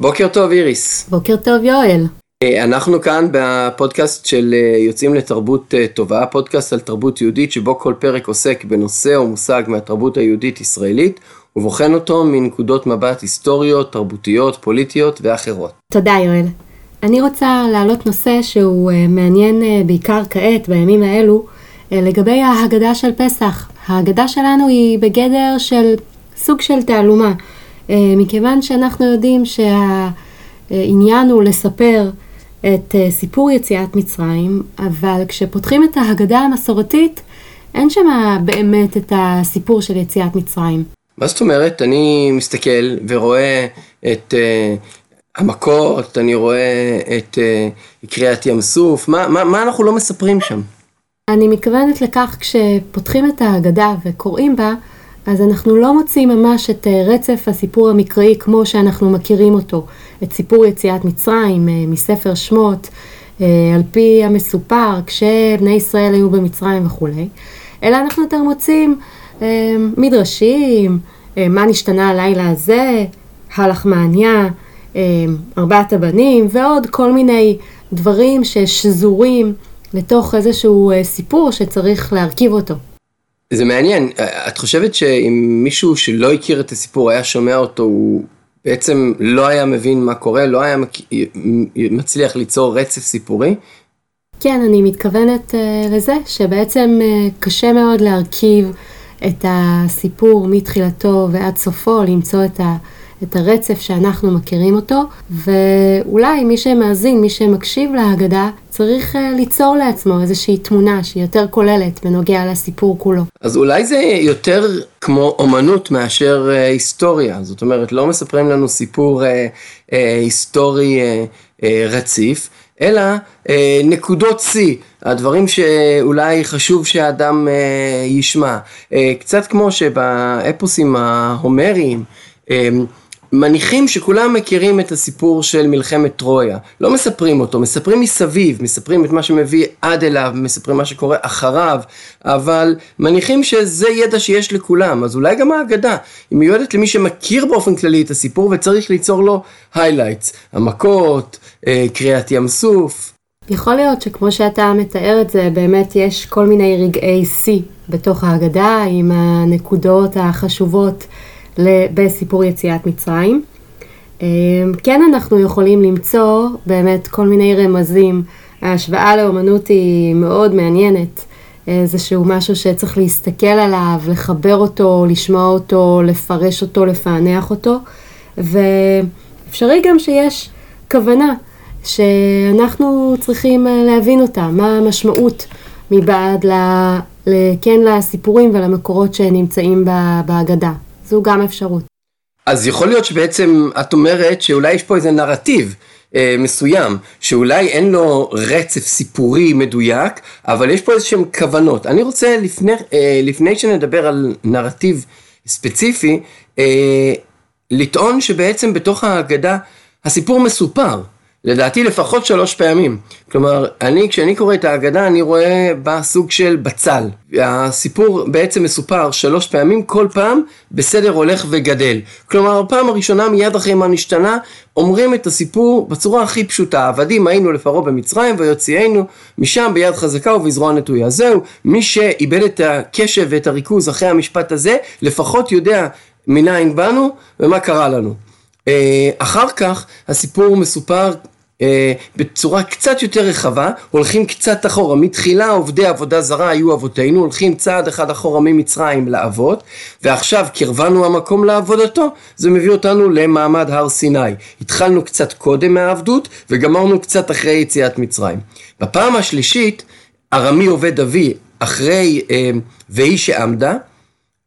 בוקר טוב איריס. בוקר טוב יואל. אה, אנחנו כאן בפודקאסט של אה, יוצאים לתרבות אה, טובה, פודקאסט על תרבות יהודית שבו כל פרק עוסק בנושא או מושג מהתרבות היהודית-ישראלית ובוחן אותו מנקודות מבט היסטוריות, תרבותיות, פוליטיות ואחרות. תודה יואל. אני רוצה להעלות נושא שהוא מעניין בעיקר כעת, בימים האלו, לגבי ההגדה של פסח. ההגדה שלנו היא בגדר של סוג של תעלומה, מכיוון שאנחנו יודעים שהעניין הוא לספר את אה, סיפור יציאת מצרים, אבל כשפותחים את ההגדה המסורתית, אין שם באמת את הסיפור של יציאת מצרים. מה זאת אומרת? אני מסתכל ורואה את uh, המכות, אני רואה את uh, קריעת ים סוף, מה, מה, מה אנחנו לא מספרים שם? אני מתכוונת לכך כשפותחים את ההגדה וקוראים בה, אז אנחנו לא מוצאים ממש את אה, רצף הסיפור המקראי כמו שאנחנו מכירים אותו, את סיפור יציאת מצרים אה, מספר שמות, אה, על פי המסופר, כשבני ישראל היו במצרים וכולי, אלא אנחנו יותר מוצאים מדרשים, מה נשתנה הלילה הזה, הלחמניה, ארבעת הבנים ועוד כל מיני דברים ששזורים לתוך איזשהו סיפור שצריך להרכיב אותו. זה מעניין, את חושבת שאם מישהו שלא הכיר את הסיפור היה שומע אותו, הוא בעצם לא היה מבין מה קורה, לא היה מצליח ליצור רצף סיפורי? כן, אני מתכוונת uh, לזה שבעצם uh, קשה מאוד להרכיב את הסיפור מתחילתו ועד סופו, למצוא את ה... את הרצף שאנחנו מכירים אותו, ואולי מי שמאזין, מי שמקשיב להגדה, צריך uh, ליצור לעצמו איזושהי תמונה שהיא יותר כוללת בנוגע לסיפור כולו. אז אולי זה יותר כמו אומנות מאשר uh, היסטוריה, זאת אומרת, לא מספרים לנו סיפור uh, uh, היסטורי uh, uh, רציף, אלא uh, נקודות שיא, הדברים שאולי חשוב שהאדם uh, ישמע. Uh, קצת כמו שבאפוסים ההומריים, uh, מניחים שכולם מכירים את הסיפור של מלחמת טרויה. לא מספרים אותו, מספרים מסביב, מספרים את מה שמביא עד אליו, מספרים מה שקורה אחריו, אבל מניחים שזה ידע שיש לכולם, אז אולי גם ההגדה היא מיועדת למי שמכיר באופן כללי את הסיפור וצריך ליצור לו highlights, המכות, אה, קריאת ים סוף. יכול להיות שכמו שאתה מתאר את זה, באמת יש כל מיני רגעי שיא בתוך ההגדה עם הנקודות החשובות. בסיפור יציאת מצרים. אמ, כן אנחנו יכולים למצוא באמת כל מיני רמזים. ההשוואה לאומנות היא מאוד מעניינת. איזשהו משהו שצריך להסתכל עליו, לחבר אותו, לשמוע אותו, לפרש אותו, לפענח אותו. ואפשרי גם שיש כוונה שאנחנו צריכים להבין אותה, מה המשמעות מבעד ל... כן לסיפורים ולמקורות שנמצאים בהגדה. זו גם אפשרות. אז יכול להיות שבעצם את אומרת שאולי יש פה איזה נרטיב אה, מסוים, שאולי אין לו רצף סיפורי מדויק, אבל יש פה איזה שהם כוונות. אני רוצה לפני, אה, לפני שנדבר על נרטיב ספציפי, אה, לטעון שבעצם בתוך ההגדה הסיפור מסופר. לדעתי לפחות שלוש פעמים. כלומר, אני, כשאני קורא את ההגדה, אני רואה בה סוג של בצל. הסיפור בעצם מסופר שלוש פעמים, כל פעם בסדר הולך וגדל. כלומר, הפעם הראשונה מיד אחרי מה נשתנה, אומרים את הסיפור בצורה הכי פשוטה. עבדים היינו לפרעה במצרים ויוציאנו משם ביד חזקה ובזרוע נטויה. זהו, מי שאיבד את הקשב ואת הריכוז אחרי המשפט הזה, לפחות יודע מניין באנו ומה קרה לנו. אה, אחר כך הסיפור מסופר בצורה קצת יותר רחבה, הולכים קצת אחורה, מתחילה עובדי עבודה זרה היו אבותינו, הולכים צעד אחד אחורה ממצרים לאבות, ועכשיו קרבנו המקום לעבודתו, זה מביא אותנו למעמד הר סיני. התחלנו קצת קודם מהעבדות, וגמרנו קצת אחרי יציאת מצרים. בפעם השלישית, ארמי עובד אבי אחרי אה, והיא שעמדה,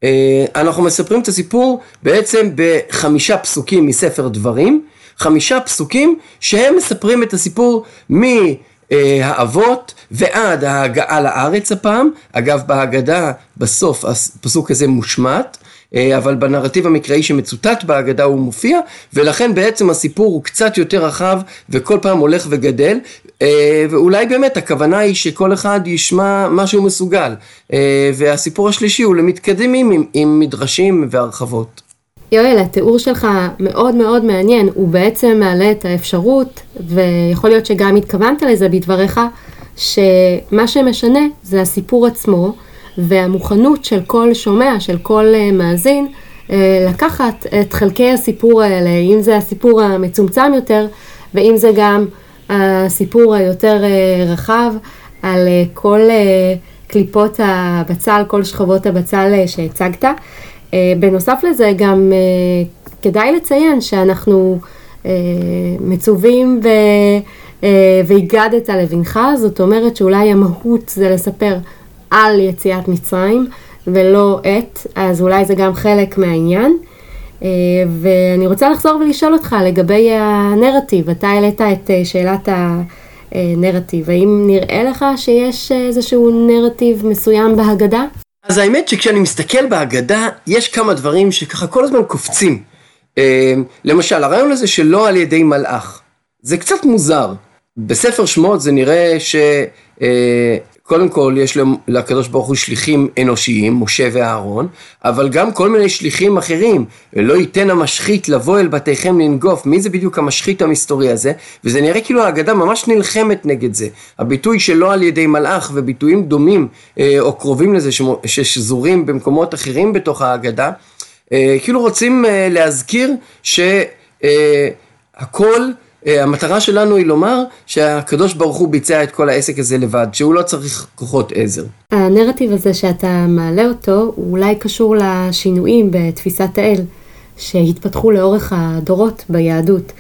אה, אנחנו מספרים את הסיפור בעצם בחמישה פסוקים מספר דברים, חמישה פסוקים שהם מספרים את הסיפור מהאבות ועד ההגעה לארץ הפעם, אגב בהגדה בסוף הפסוק הזה מושמט, אה, אבל בנרטיב המקראי שמצוטט בהגדה הוא מופיע, ולכן בעצם הסיפור הוא קצת יותר רחב וכל פעם הולך וגדל, אה, ואולי באמת הכוונה היא שכל אחד ישמע מה שהוא מסוגל, אה, והסיפור השלישי הוא למתקדמים עם, עם מדרשים והרחבות. יואל, התיאור שלך מאוד מאוד מעניין, הוא בעצם מעלה את האפשרות, ויכול להיות שגם התכוונת לזה בדבריך, שמה שמשנה זה הסיפור עצמו, והמוכנות של כל שומע, של כל אה, מאזין, אה, לקחת את חלקי הסיפור האלה, אם זה הסיפור המצומצם יותר, ואם זה גם הסיפור היותר אה, רחב על כל קליפות הבצל, כל שכבות הבצל שהצגת. בנוסף לזה גם כדאי לציין שאנחנו מצווים ו... והגדת לבנך, זאת אומרת שאולי המהות זה לספר על יציאת מצרים ולא את, אז אולי זה גם חלק מהעניין. אה, ואני רוצה לחזור ולשאול אותך לגבי הנרטיב, אתה העלית את אה, שאלת הנרטיב, האם נראה לך שיש איזשהו נרטיב מסוים בהגדה? אז האמת שכשאני מסתכל בהגדה, יש כמה דברים שככה כל הזמן קופצים. אה, למשל, הרעיון הזה שלא על ידי מלאך, זה קצת מוזר. בספר שמות זה נראה ש... קודם כל יש לקדוש ברוך הוא שליחים אנושיים, משה ואהרון, אבל גם כל מיני שליחים אחרים, ולא ייתן המשחית לבוא אל בתיכם לנגוף, מי זה בדיוק המשחית המסתורי הזה? וזה נראה כאילו ההגדה ממש נלחמת נגד זה. הביטוי שלא על ידי מלאך וביטויים דומים אה, או קרובים לזה ששזורים במקומות אחרים בתוך ההגדה, אה, כאילו רוצים אה, להזכיר שהכל המטרה שלנו היא לומר שהקדוש ברוך הוא ביצע את כל העסק הזה לבד, שהוא לא צריך כוחות עזר. הנרטיב הזה שאתה מעלה אותו, הוא אולי קשור לשינויים בתפיסת האל שהתפתחו לאורך הדורות ביהדות.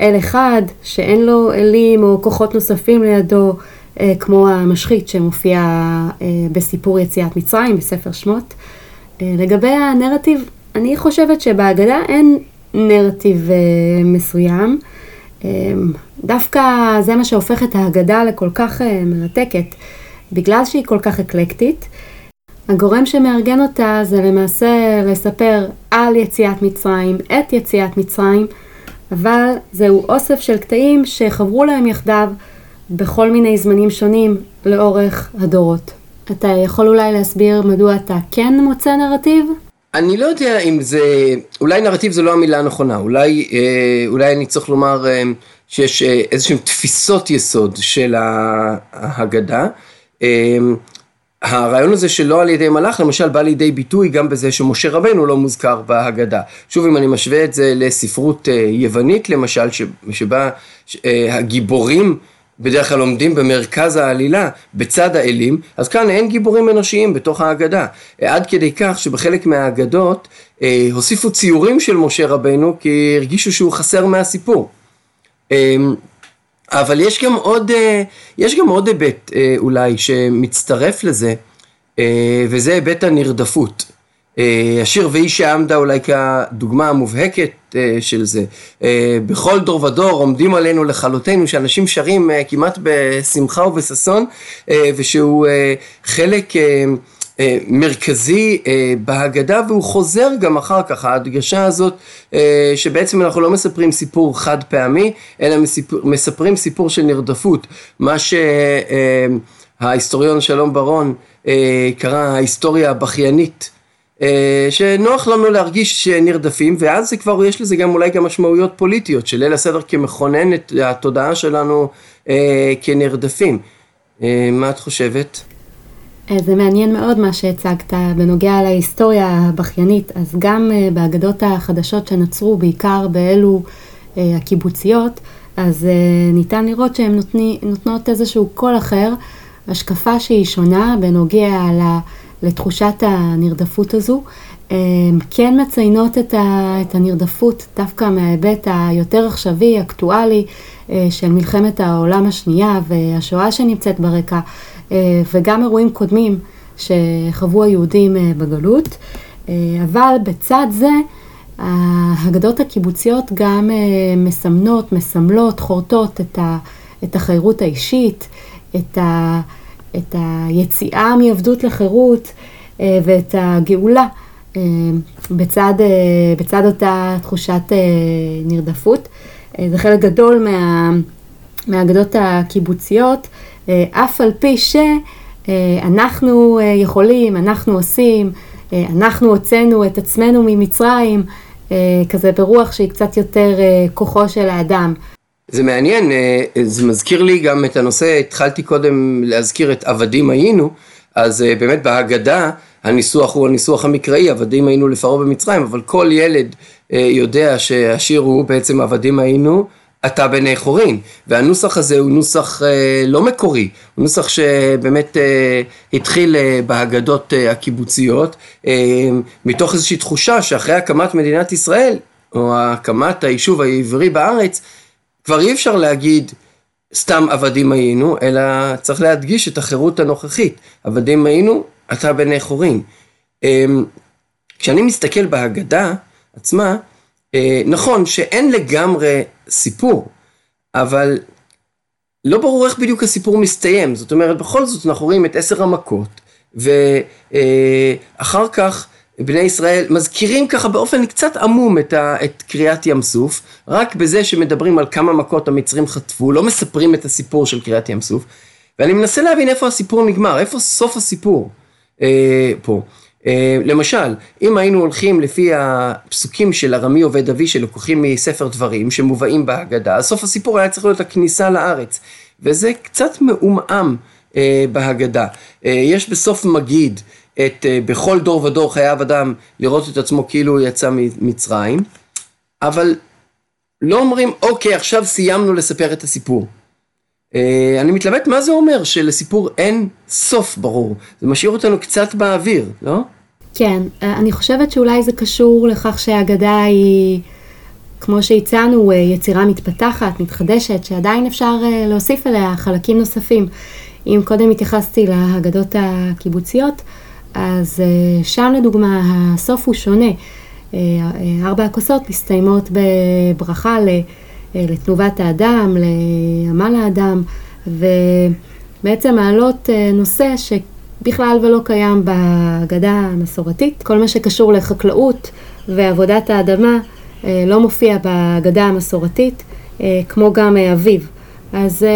אל אחד שאין לו אלים או כוחות נוספים לידו, אה, כמו המשחית שמופיע אה, בסיפור יציאת מצרים בספר שמות. לגבי הנרטיב, אני חושבת שבהגדה אין נרטיב מסוים. אמ, דווקא זה מה שהופך את ההגדה לכל כך אה, מרתקת, בגלל שהיא כל כך אקלקטית. הגורם שמארגן אותה זה למעשה לספר על יציאת מצרים, את יציאת מצרים, אבל זהו אוסף של קטעים שחברו להם יחדיו בכל מיני זמנים שונים לאורך הדורות. אתה יכול אולי להסביר מדוע אתה כן מוצא נרטיב? אני לא יודע אם זה, אולי נרטיב זה לא המילה הנכונה, אולי, אה, אולי אני צריך לומר אה, שיש אה, איזשהן תפיסות יסוד של ההגדה. הרעיון הזה שלא על ידי מלאך למשל בא לידי ביטוי גם בזה שמשה רבנו לא מוזכר בהגדה. שוב אם אני משווה את זה לספרות יוונית למשל שבה הגיבורים בדרך כלל עומדים במרכז העלילה, בצד האלים, אז כאן אין גיבורים אנושיים בתוך ההגדה. עד כדי כך שבחלק מהאגדות אה, הוסיפו ציורים של משה רבנו כי הרגישו שהוא חסר מהסיפור. אה, אבל יש גם עוד, אה, יש גם עוד היבט אה, אולי שמצטרף לזה, אה, וזה היבט הנרדפות. אה, השיר והיא שעמדה אולי כדוגמה המובהקת של זה. אה, בכל דור ודור עומדים עלינו לכלותנו, שאנשים שרים כמעט בשמחה ובששון, ושהוא חלק מרכזי בהגדה והוא חוזר גם אחר כך, ההדגשה הזאת שבעצם אנחנו לא מספרים סיפור חד פעמי, אלא מספרים סיפור של נרדפות, מה שההיסטוריון שלום ברון קרא ההיסטוריה הבכיינית אה, שנוח לנו להרגיש נרדפים ואז זה כבר יש לזה גם אולי גם משמעויות פוליטיות של ליל הסדר כמכונן את התודעה שלנו אה, כנרדפים. אה, מה את חושבת? זה מעניין מאוד מה שהצגת בנוגע להיסטוריה הבכיינית, אז גם באגדות החדשות שנוצרו, בעיקר באלו הקיבוציות, אז ניתן לראות שהן נותנות איזשהו קול אחר, השקפה שהיא שונה בנוגע ל... לתחושת הנרדפות הזו. כן מציינות את, הנרדפות דווקא מההיבט היותר עכשווי, אקטואלי, אה, של מלחמת העולם השנייה והשואה שנמצאת ברקע, אה, וגם אירועים קודמים שחוו היהודים אה, בגלות. אבל בצד זה, ההגדות הקיבוציות גם מסמנות, מסמלות, חורטות את, את החירות האישית, את ה... את היציאה מעבדות לחירות אה, ואת הגאולה אה, בצד, אה, בצד אותה תחושת נרדפות. זה חלק גדול מה, מהאגדות הקיבוציות, אף על פי שאנחנו יכולים, אנחנו עושים, אנחנו הוצאנו את עצמנו ממצרים, כזה ברוח שהיא קצת יותר כוחו של האדם. זה מעניין, זה מזכיר לי גם את הנושא, התחלתי קודם להזכיר את עבדים היינו, אז באמת בהגדה הניסוח הוא הניסוח המקראי, עבדים היינו לפרעה במצרים, אבל כל ילד יודע שהשיר הוא בעצם עבדים היינו אתה בני חורין, והנוסח הזה הוא נוסח אה, לא מקורי, הוא נוסח שבאמת אה, התחיל אה, בהגדות אה, הקיבוציות, אה, מתוך איזושהי תחושה שאחרי הקמת מדינת ישראל, או הקמת היישוב העברי בארץ, כבר אי אפשר להגיד סתם עבדים היינו, אלא צריך להדגיש את החירות הנוכחית, עבדים היינו, אתה בני חורין. אה, כשאני מסתכל בהגדה עצמה, אה, נכון שאין לגמרי סיפור, אבל לא ברור איך בדיוק הסיפור מסתיים, זאת אומרת בכל זאת אנחנו רואים את עשר המכות ואחר כך בני ישראל מזכירים ככה באופן קצת עמום את, ה, את קריאת ים סוף, רק בזה שמדברים על כמה מכות המצרים חטפו, לא מספרים את הסיפור של קריאת ים סוף, ואני מנסה להבין איפה הסיפור נגמר, איפה סוף הסיפור אה, פה. אה, למשל, אם היינו הולכים לפי הפסוקים של ארמי עובד אבי שלקוחים מספר דברים שמובאים בהגדה, סוף הסיפור היה צריך להיות הכניסה לארץ, וזה קצת מעומעם אה, בהגדה. אה, יש בסוף מגיד את בכל דור ודור חייב אדם לראות את עצמו כאילו הוא יצא ממצרים, אבל לא אומרים אוקיי עכשיו סיימנו לספר את הסיפור. אני מתלבט מה זה אומר שלסיפור אין סוף ברור, זה משאיר אותנו קצת באוויר, לא? כן, אני חושבת שאולי זה קשור לכך שהאגדה היא, כמו שהצענו, יצירה מתפתחת, מתחדשת, שעדיין אפשר להוסיף אליה חלקים נוספים. אם קודם התייחסתי להגדות הקיבוציות, אז שם לדוגמה הסוף הוא שונה. ארבע הכוסות מסתיימות בברכה לתנובת האדם, לעמל האדם, ובעצם מעלות נושא שבכלל ולא קיים בהגדה המסורתית. כל מה שקשור לחקלאות ועבודת האדמה לא מופיע בהגדה המסורתית, כמו גם אביב. אז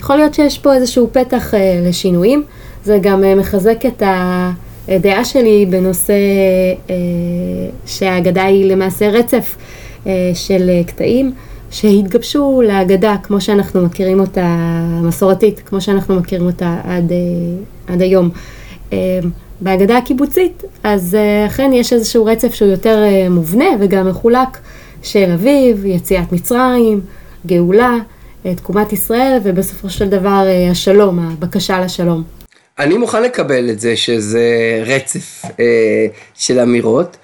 יכול להיות שיש פה איזשהו פתח לשינויים. זה גם מחזק את הדעה שלי בנושא שהאגדה היא למעשה רצף של קטעים. שהתגבשו להגדה כמו שאנחנו מכירים אותה, מסורתית, כמו שאנחנו מכירים אותה עד, אה, עד היום. אה, בהגדה הקיבוצית, אז אה, אכן יש איזשהו רצף שהוא יותר מובנה וגם מחולק של אביב, יציאת מצרים, גאולה, תקומת ישראל ובסופו של דבר השלום, הבקשה לשלום. אני מוכן לקבל את זה שזה רצף אה, של אמירות.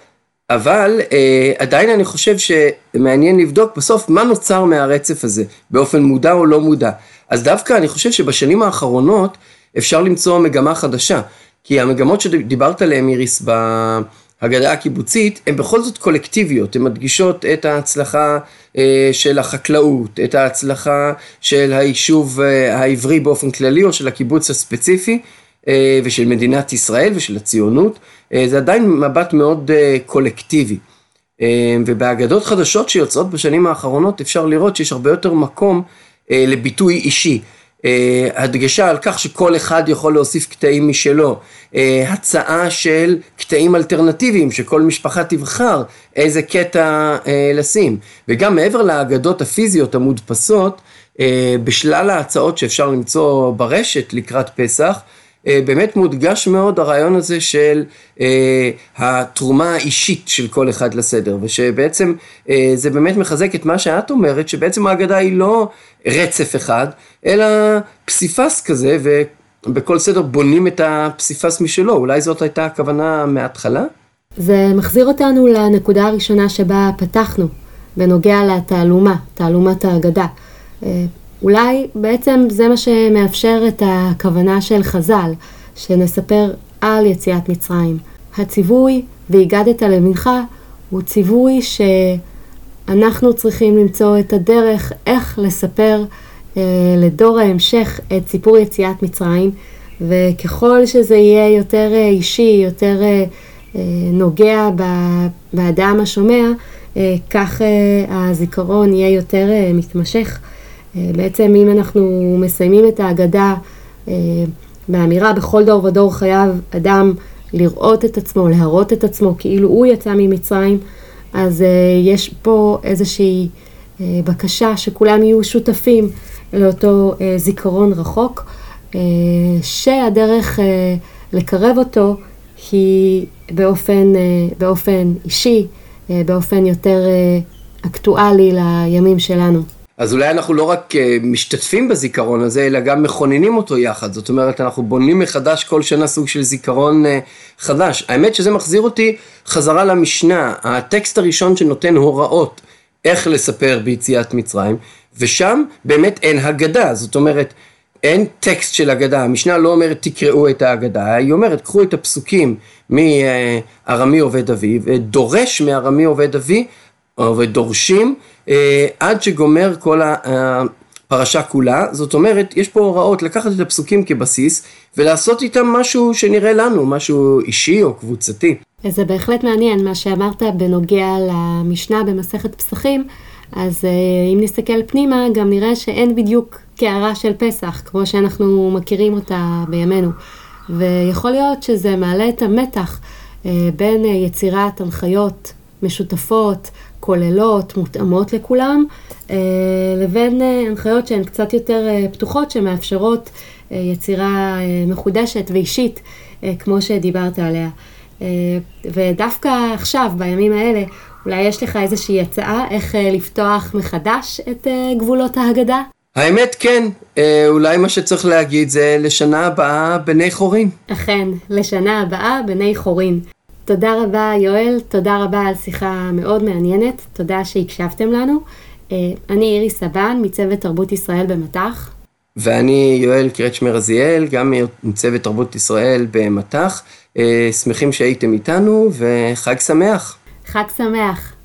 אבל אה, עדיין אני חושב שמעניין לבדוק בסוף מה נוצר מהרצף הזה, באופן מודע או לא מודע. אז דווקא אני חושב שבשנים האחרונות אפשר למצוא מגמה חדשה, כי המגמות שדיברת עליהן איריס בהגדה הקיבוצית, הן בכל זאת קולקטיביות, הן מדגישות את ההצלחה אה, של החקלאות, את ההצלחה של היישוב אה, העברי באופן כללי או של הקיבוץ הספציפי. אה, ושל מדינת ישראל ושל הציונות, אה, זה עדיין מבט מאוד אה, קולקטיבי. ובאגדות חדשות שיוצאות בשנים האחרונות אפשר לראות שיש הרבה יותר מקום לביטוי אישי. הדגשה על כך שכל אחד יכול להוסיף קטעים משלו, הצעה של קטעים אלטרנטיביים שכל משפחה תבחר איזה קטע לשים וגם מעבר לאגדות הפיזיות המודפסות בשלל ההצעות שאפשר למצוא ברשת לקראת פסח באמת מודגש מאוד הרעיון הזה של אה, התרומה האישית של כל אחד לסדר, ושבעצם אה, זה באמת מחזק את מה שאת אומרת, שבעצם ההגדה היא לא רצף אחד, אלא פסיפס כזה, ובכל סדר בונים את הפסיפס משלו, אולי זאת הייתה הכוונה מההתחלה? זה מחזיר אותנו לנקודה הראשונה שבה פתחנו, בנוגע לתעלומה, תעלומת ההגדה. אולי בעצם זה מה שמאפשר את הכוונה של חז"ל, שנספר על יציאת מצרים. הציווי והגדת למנחה הוא ציווי שאנחנו צריכים למצוא את הדרך איך לספר אה, לדור ההמשך את סיפור יציאת מצרים, וככל שזה יהיה יותר אה, אישי, יותר אה, אה, נוגע באדם השומע, אה, כך אה, הזיכרון יהיה יותר אה, מתמשך. אה, בעצם אם אנחנו מסיימים את ההגדה אה, באמירה בכל דור ודור חייב אדם לראות את עצמו, להראות את עצמו כאילו הוא יצא ממצרים, אז יש פה איזושהי בקשה שכולם יהיו שותפים לאותו זיכרון רחוק, שהדרך לקרב אותו היא באופן, באופן אישי, באופן יותר אקטואלי לימים שלנו. אז אולי אנחנו לא רק אה, משתתפים בזיכרון הזה, אלא גם מכוננים אותו יחד. זאת אומרת, אנחנו בונים מחדש כל שנה סוג של זיכרון אה, חדש. האמת שזה מחזיר אותי חזרה למשנה, הטקסט הראשון שנותן הוראות איך לספר ביציאת מצרים, ושם באמת אין הגדה. זאת אומרת, אין טקסט של הגדה. המשנה לא אומרת תקראו את ההגדה, היא אומרת קחו את הפסוקים מארמי עובד אבי, ודורש מארמי עובד אבי ודורשים אה, עד שגומר כל הפרשה כולה, זאת אומרת יש פה הוראות לקחת את הפסוקים כבסיס ולעשות איתם משהו שנראה לנו, משהו אישי או קבוצתי. זה בהחלט מעניין מה שאמרת בנוגע למשנה במסכת פסחים, אז אה, אם נסתכל פנימה גם נראה שאין בדיוק קערה של פסח כמו שאנחנו מכירים אותה בימינו, ויכול להיות שזה מעלה את המתח אה, בין יצירת הנחיות משותפות, כוללות, מותאמות לכולם, אה, לבין אה, הנחיות שהן קצת יותר אה, פתוחות, שמאפשרות יצירה מחודשת ואישית, כמו שדיברת עליה. ודווקא עכשיו, בימים האלה, אולי יש לך איזושהי הצעה איך לפתוח מחדש את גבולות ההגדה? האמת כן, אולי מה שצריך להגיד זה לשנה הבאה בני חורין. אכן, לשנה הבאה בני חורין. תודה רבה יואל, תודה רבה על שיחה מאוד מעניינת, תודה שהקשבתם לנו. אה, אני אירי סבן מצוות תרבות ישראל במטח. ואני יואל קרצ'מר רזיאל, גם מצוות תרבות ישראל במטח. אה, שמחים שהייתם איתנו וחג שמח. חג שמח.